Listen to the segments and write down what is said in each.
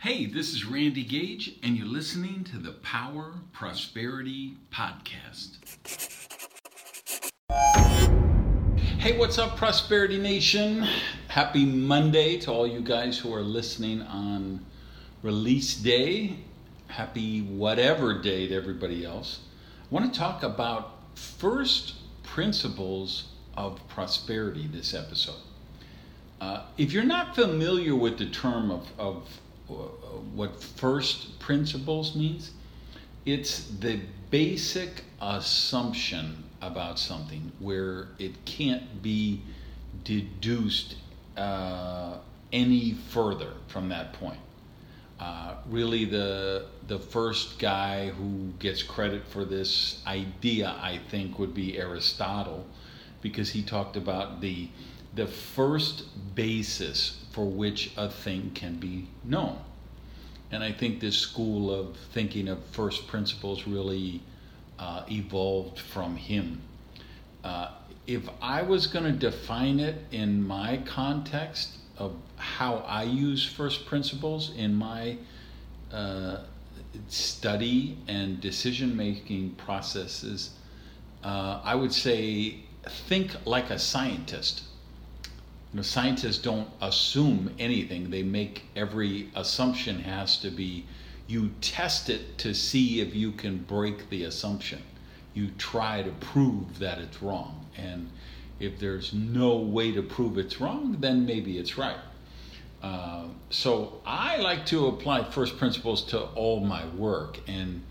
Hey, this is Randy Gage, and you're listening to the Power Prosperity Podcast. Hey, what's up, Prosperity Nation? Happy Monday to all you guys who are listening on release day. Happy whatever day to everybody else. I want to talk about first principles of prosperity this episode. Uh, if you're not familiar with the term of, of what first principles means, it's the basic assumption about something where it can't be deduced uh, any further from that point. Uh, really, the the first guy who gets credit for this idea, I think, would be Aristotle, because he talked about the the first basis for which a thing can be known. And I think this school of thinking of first principles really uh, evolved from him. Uh, if I was going to define it in my context of how I use first principles in my uh, study and decision making processes, uh, I would say think like a scientist you know, scientists don't assume anything. They make every assumption has to be, you test it to see if you can break the assumption. You try to prove that it's wrong. And if there's no way to prove it's wrong, then maybe it's right. Uh, so I like to apply first principles to all my work. And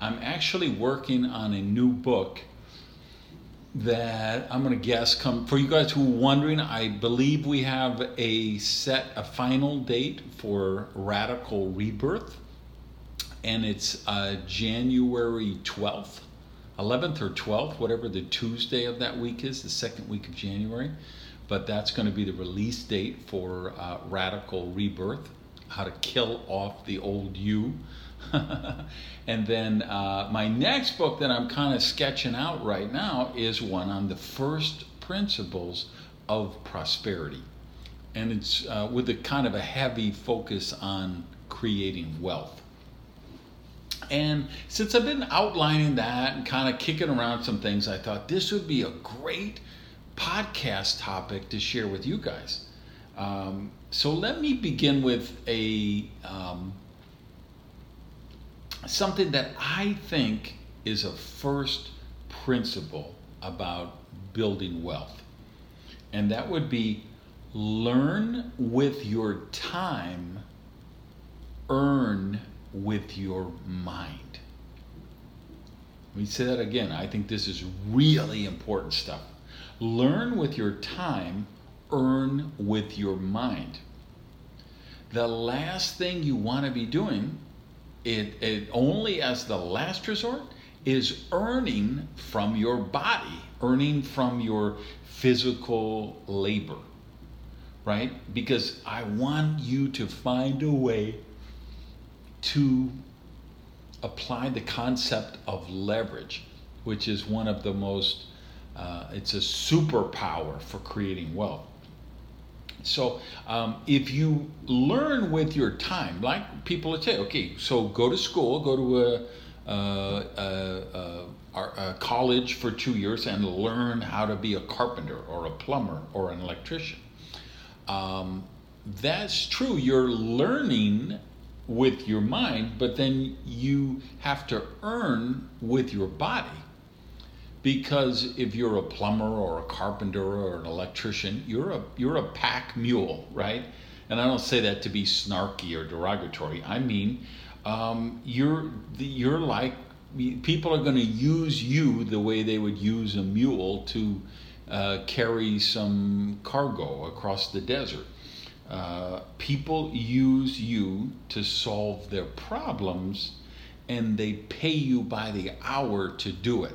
I'm actually working on a new book that I'm going to guess come for you guys who are wondering. I believe we have a set a final date for Radical Rebirth, and it's uh, January 12th, 11th or 12th, whatever the Tuesday of that week is, the second week of January. But that's going to be the release date for uh, Radical Rebirth, how to kill off the old you. and then uh, my next book that I'm kind of sketching out right now is one on the first principles of prosperity. And it's uh, with a kind of a heavy focus on creating wealth. And since I've been outlining that and kind of kicking around some things, I thought this would be a great podcast topic to share with you guys. Um, so let me begin with a um, something that I think is a first principle about building wealth. And that would be learn with your time, earn with your mind. Let me say that again. I think this is really important stuff. Learn with your time, earn with your mind. The last thing you want to be doing it, it only as the last resort is earning from your body, earning from your physical labor, right? Because I want you to find a way to apply the concept of leverage, which is one of the most, uh, it's a superpower for creating wealth. So um, if you learn with your time, like people would say, okay, so go to school, go to a, a, college for two years and learn how to be a carpenter or a plumber or an electrician. Um, that's true. You're learning with your mind, but then you have to earn with your body because if you're a plumber or a carpenter or an electrician, you're a you're a pack mule, right? And I don't say that to be snarky or derogatory. I mean, um, you're you're like people are going to use you the way they would use a mule to uh, carry some cargo across the desert. Uh, people use you to solve their problems, and they pay you by the hour to do it.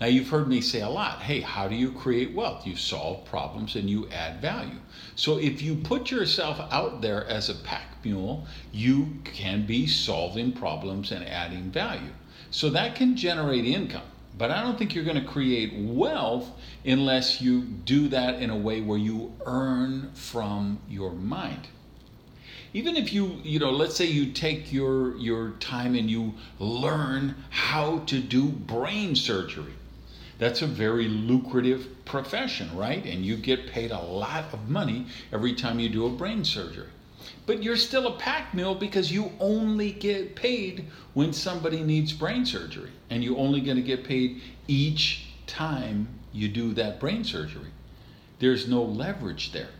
Now, you've heard me say a lot hey, how do you create wealth? You solve problems and you add value. So, if you put yourself out there as a pack mule, you can be solving problems and adding value. So, that can generate income. But I don't think you're going to create wealth unless you do that in a way where you earn from your mind. Even if you, you know, let's say you take your your time and you learn how to do brain surgery. That's a very lucrative profession, right? And you get paid a lot of money every time you do a brain surgery. But you're still a pack mule because you only get paid when somebody needs brain surgery. And you're only going to get paid each time you do that brain surgery. There's no leverage there.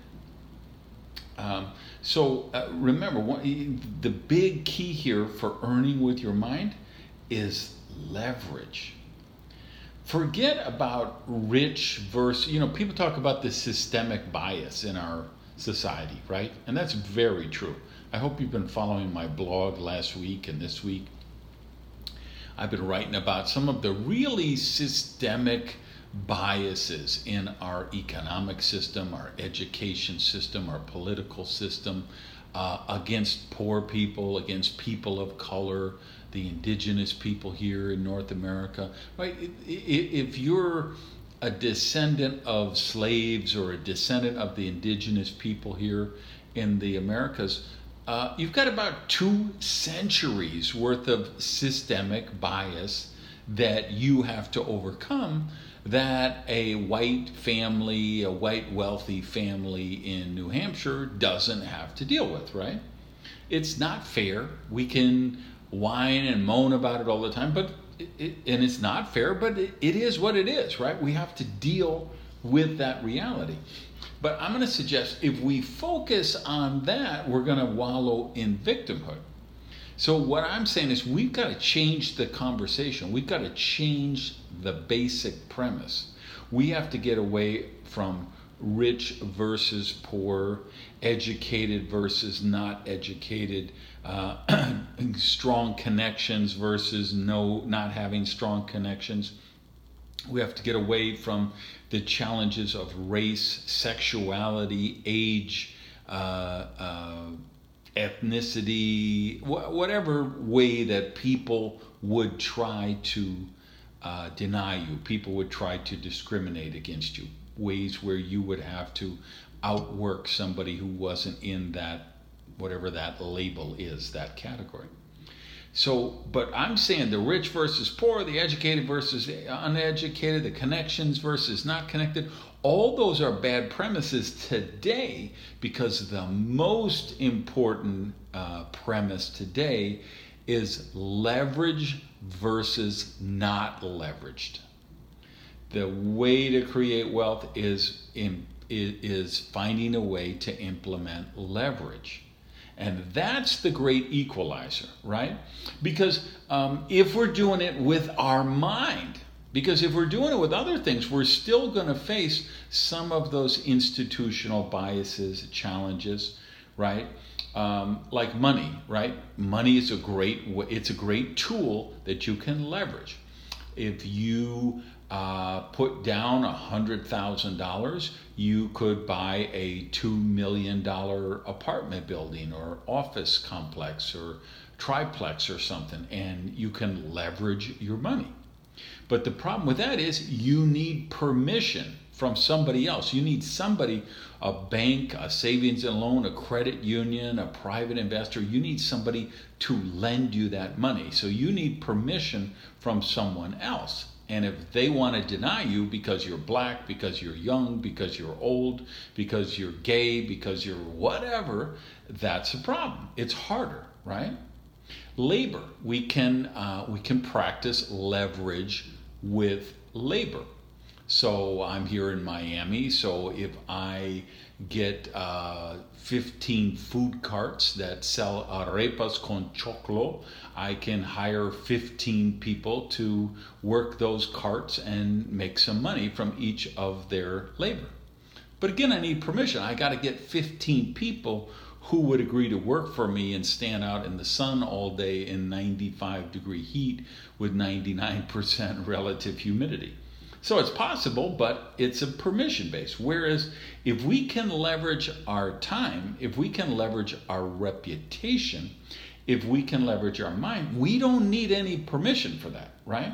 Um, so uh, remember, the big key here for earning with your mind is leverage. Forget about rich versus, you know, people talk about the systemic bias in our society, right? And that's very true. I hope you've been following my blog last week and this week. I've been writing about some of the really systemic biases in our economic system, our education system, our political system, uh, against poor people, against people of color, the indigenous people here in North America. Right? If you're a descendant of slaves or a descendant of the indigenous people here in the Americas, uh, you've got about two centuries worth of systemic bias that you have to overcome that a white family, a white wealthy family in New Hampshire doesn't have to deal with, right? It's not fair. We can whine and moan about it all the time, but it, it, and it's not fair, but it, it is what it is, right? We have to deal with that reality. But I'm going to suggest if we focus on that, we're going to wallow in victimhood. So, what I'm saying is, we've got to change the conversation. We've got to change the basic premise. We have to get away from rich versus poor, educated versus not educated, uh, strong connections versus no not having strong connections. We have to get away from the challenges of race, sexuality, age, uh, uh, ethnicity, wh- whatever way that people would try to uh, deny you, people would try to discriminate against you, ways where you would have to outwork somebody who wasn't in that, whatever that label is, that category. So, but I'm saying the rich versus poor, the educated versus uneducated, the connections versus not connected, all those are bad premises today because the most important uh, premise today is leverage versus not leveraged. The way to create wealth is in, is finding a way to implement leverage. And that's the great equalizer, right? Because um, if we're doing it with our mind, because if we're doing it with other things, we're still going to face some of those institutional biases, challenges, right? Um, like money, right? Money is a great it's a great tool that you can leverage. If you uh, put down a hundred thousand dollars, you could buy a two million dollar apartment building or office complex or triplex or something, and you can leverage your money. But the problem with that is you need permission from somebody else. You need somebody, a bank, a savings and loan, a credit union, a private investor. You need somebody to lend you that money. So you need permission from someone else. And if they want to deny you because you're black, because you're young, because you're old, because you're gay, because you're whatever, that's a problem. It's harder, right? Labor, we can uh, we can practice leverage with labor. So I'm here in Miami. So if I get uh, 15 food carts that sell arepas con choclo, I can hire 15 people to work those carts and make some money from each of their labor. But again, I need permission. I got to get 15 people who would agree to work for me and stand out in the sun all day in 95 degree heat with 99% relative humidity. So it's possible, but it's a permission base. Whereas if we can leverage our time, if we can leverage our reputation, if we can leverage our mind, we don't need any permission for that, right?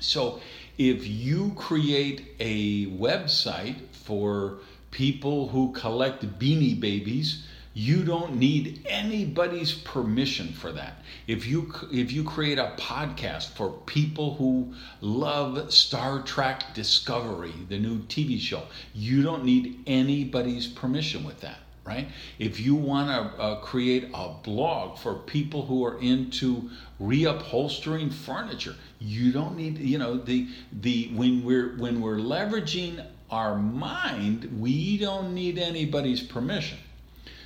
So if you create a website for people who collect beanie babies You don't need anybody's permission for that. If you if you create a podcast for people who love Star Trek Discovery, the new TV show, you don't need anybody's permission with that right? If you want to uh, create a blog for people who are into reupholstering furniture, you don't need, you know, the the when we're when we're leveraging our mind, we don't need anybody's permission.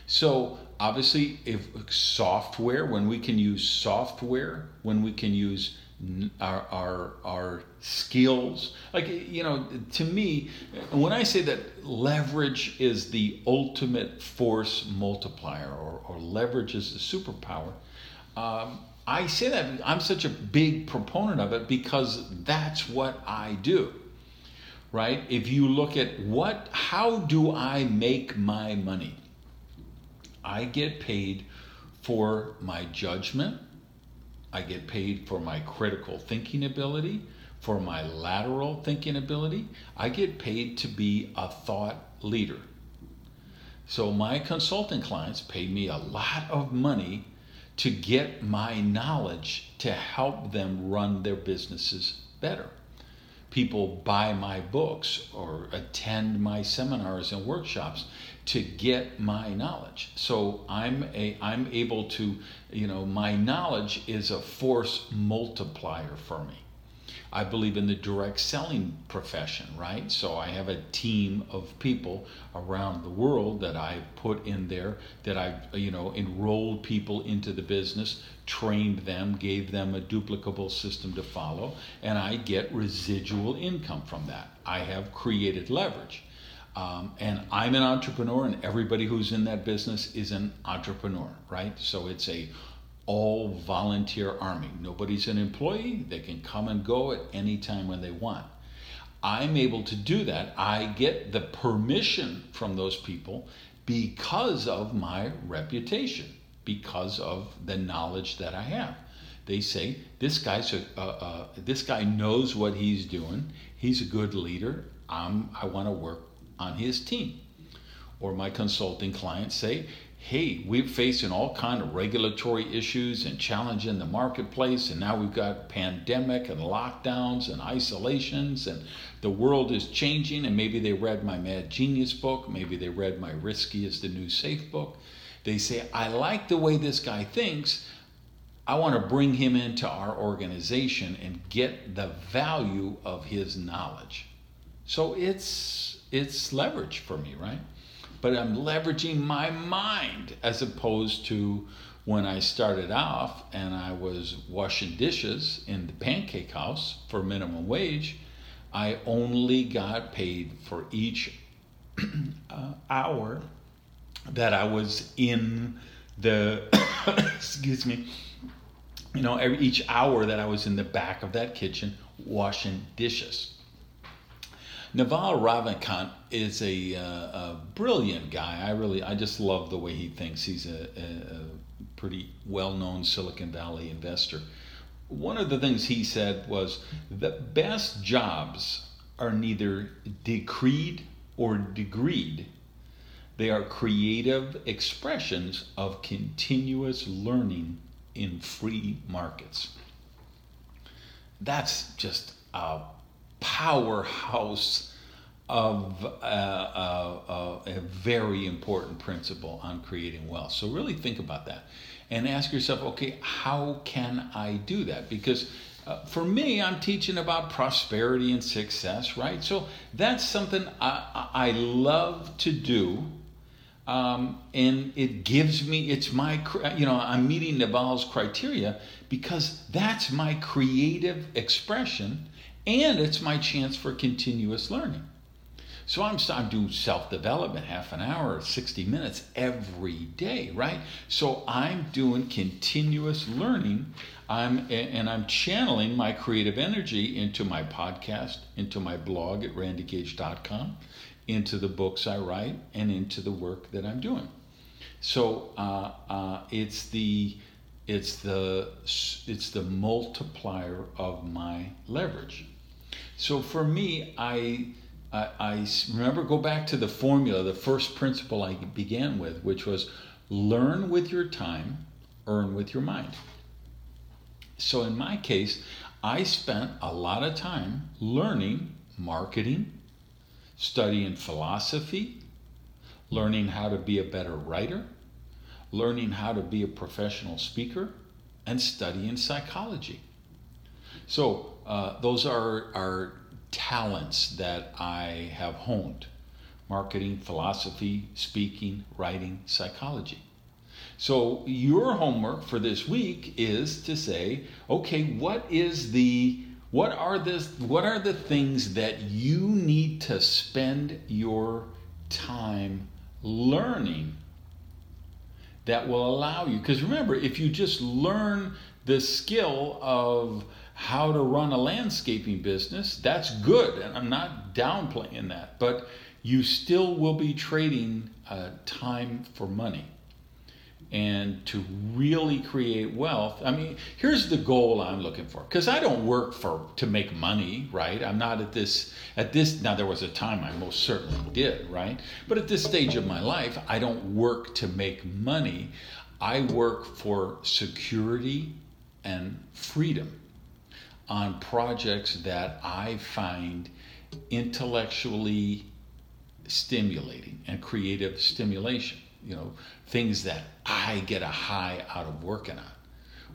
So obviously, if software, when we can use software, when we can use our, our, our skills. Like, you know, to me, when I say that leverage is the ultimate force multiplier or, or leverage is the superpower, um, I say that I'm such a big proponent of it because that's what I do. Right? If you look at what, how do I make my money? I get paid for my judgment I get paid for my critical thinking ability, for my lateral thinking ability. I get paid to be a thought leader. So my consulting clients pay me a lot of money to get my knowledge to help them run their businesses better. People buy my books or attend my seminars and workshops to get my knowledge. So I'm a I'm able to, you know, my knowledge is a force multiplier for me. I believe in the direct selling profession, right? So I have a team of people around the world that I put in there that I, you know, enrolled people into the business, trained them, gave them a duplicable system to follow, and I get residual income from that. I have created leverage. Um, and I'm an entrepreneur, and everybody who's in that business is an entrepreneur, right? So it's a all volunteer army. Nobody's an employee. They can come and go at any time when they want. I'm able to do that. I get the permission from those people because of my reputation, because of the knowledge that I have. They say this guy's a, uh, uh, this guy knows what he's doing. He's a good leader. I'm, I want to work on his team. Or my consulting clients say, hey, we're facing all kind of regulatory issues and challenge in the marketplace, and now we've got pandemic and lockdowns and isolations, and the world is changing. And maybe they read my Mad Genius book, maybe they read my Risky is the New Safe book. They say, I like the way this guy thinks. I want to bring him into our organization and get the value of his knowledge. So it's it's leverage for me, right? But I'm leveraging my mind as opposed to when I started off and I was washing dishes in the pancake house for minimum wage. I only got paid for each uh, hour that I was in the excuse me you know every each hour that I was in the back of that kitchen washing dishes Naval Ravikant is a, uh, a, brilliant guy. I really, I just love the way he thinks. He's a, a, a pretty well-known Silicon Valley investor. One of the things he said was the best jobs are neither decreed or degreed. They are creative expressions of continuous learning in free markets. That's just a powerhouse of uh, uh, uh, a very important principle on creating wealth. So really think about that and ask yourself, okay, how can I do that? Because uh, for me, I'm teaching about prosperity and success, right? So that's something I, I love to do. Um, and it gives me, it's my, you know, I'm meeting Naval's criteria because that's my creative expression and it's my chance for continuous learning. So I'm, I'm doing self development half an hour, 60 minutes every day, right? So I'm doing continuous learning. I'm, and I'm channeling my creative energy into my podcast, into my blog at randygage.com, into the books I write, and into the work that I'm doing. So uh, uh, it's the it's the it's the multiplier of my leverage. So for me, I, I, I remember go back to the formula, the first principle I began with, which was learn with your time, earn with your mind. So in my case, I spent a lot of time learning marketing, studying philosophy, learning how to be a better writer, learning how to be a professional speaker, and studying psychology. So, uh, those are, our talents that I have honed marketing, philosophy, speaking, writing, psychology. So, your homework for this week is to say, okay, what is the what are the what are the things that you need to spend your time learning that will allow you because remember if you just learn the skill of how to run a landscaping business that's good and i'm not downplaying that but you still will be trading uh, time for money. And to really create wealth i mean here's the goal i'm looking for because i don't work for to make money right? I'm not at this at this now there was a time i most certainly did right? But at this stage of my life i don't work to make money. I work for security and freedom on projects that i find intellectually stimulating and creative stimulation you know, things that I get a high out of working on.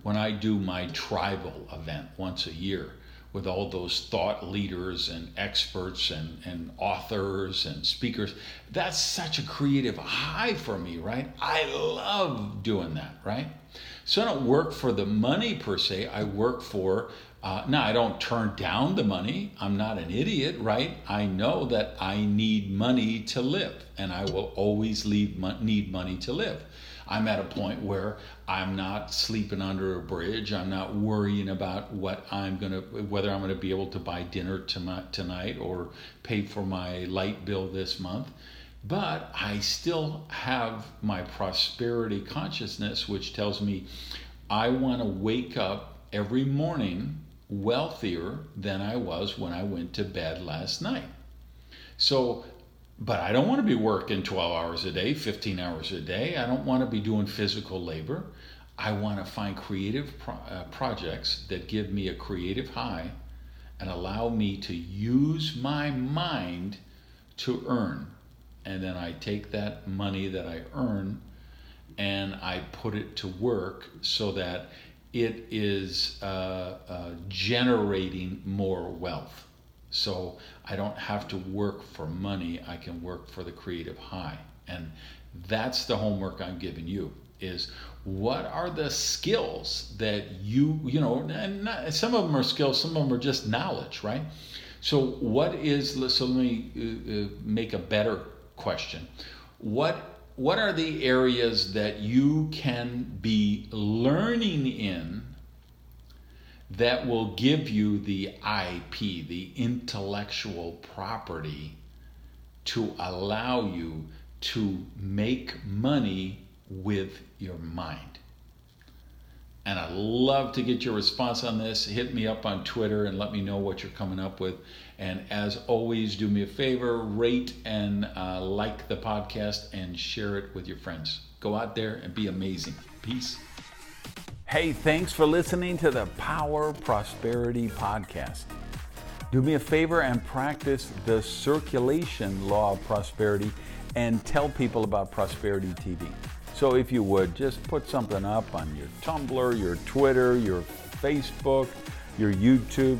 When I do my tribal event once a year with all those thought leaders and experts and, and authors and speakers, that's such a creative high for me, right? I love doing that, right? So I don't work for the money per se, I work for uh, now, I don't turn down the money. I'm not an idiot, right? I know that I need money to live, and I will always leave, need money to live. I'm at a point where I'm not sleeping under a bridge. I'm not worrying about what I'm gonna, whether I'm gonna be able to buy dinner tonight or pay for my light bill this month. But I still have my prosperity consciousness, which tells me I want to wake up every morning wealthier than I was when I went to bed last night. So, but I don't want to be working 12 hours a day, 15 hours a day. I don't want to be doing physical labor. I want to find creative pro- uh, projects that give me a creative high and allow me to use my mind to earn. And then I take that money that I earn and I put it to work so that it is uh, uh, generating more wealth. So I don't have to work for money, I can work for the creative high. And that's the homework I'm giving you is what are the skills that you, you know, and not, some of them are skills, some of them are just knowledge, right? So what is, so let me uh, uh make a better question. What what are the areas that you can be learning in that will give you the IP, the intellectual property, to allow you to make money with your mind? And I'd love to get your response on this. Hit me up on Twitter and let me know what you're coming up with. And as always, do me a favor rate and uh, like the podcast and share it with your friends. Go out there and be amazing. Peace. Hey, thanks for listening to the Power Prosperity Podcast. Do me a favor and practice the circulation law of prosperity and tell people about Prosperity TV. So if you would, just put something up on your Tumblr, your Twitter, your Facebook, your YouTube.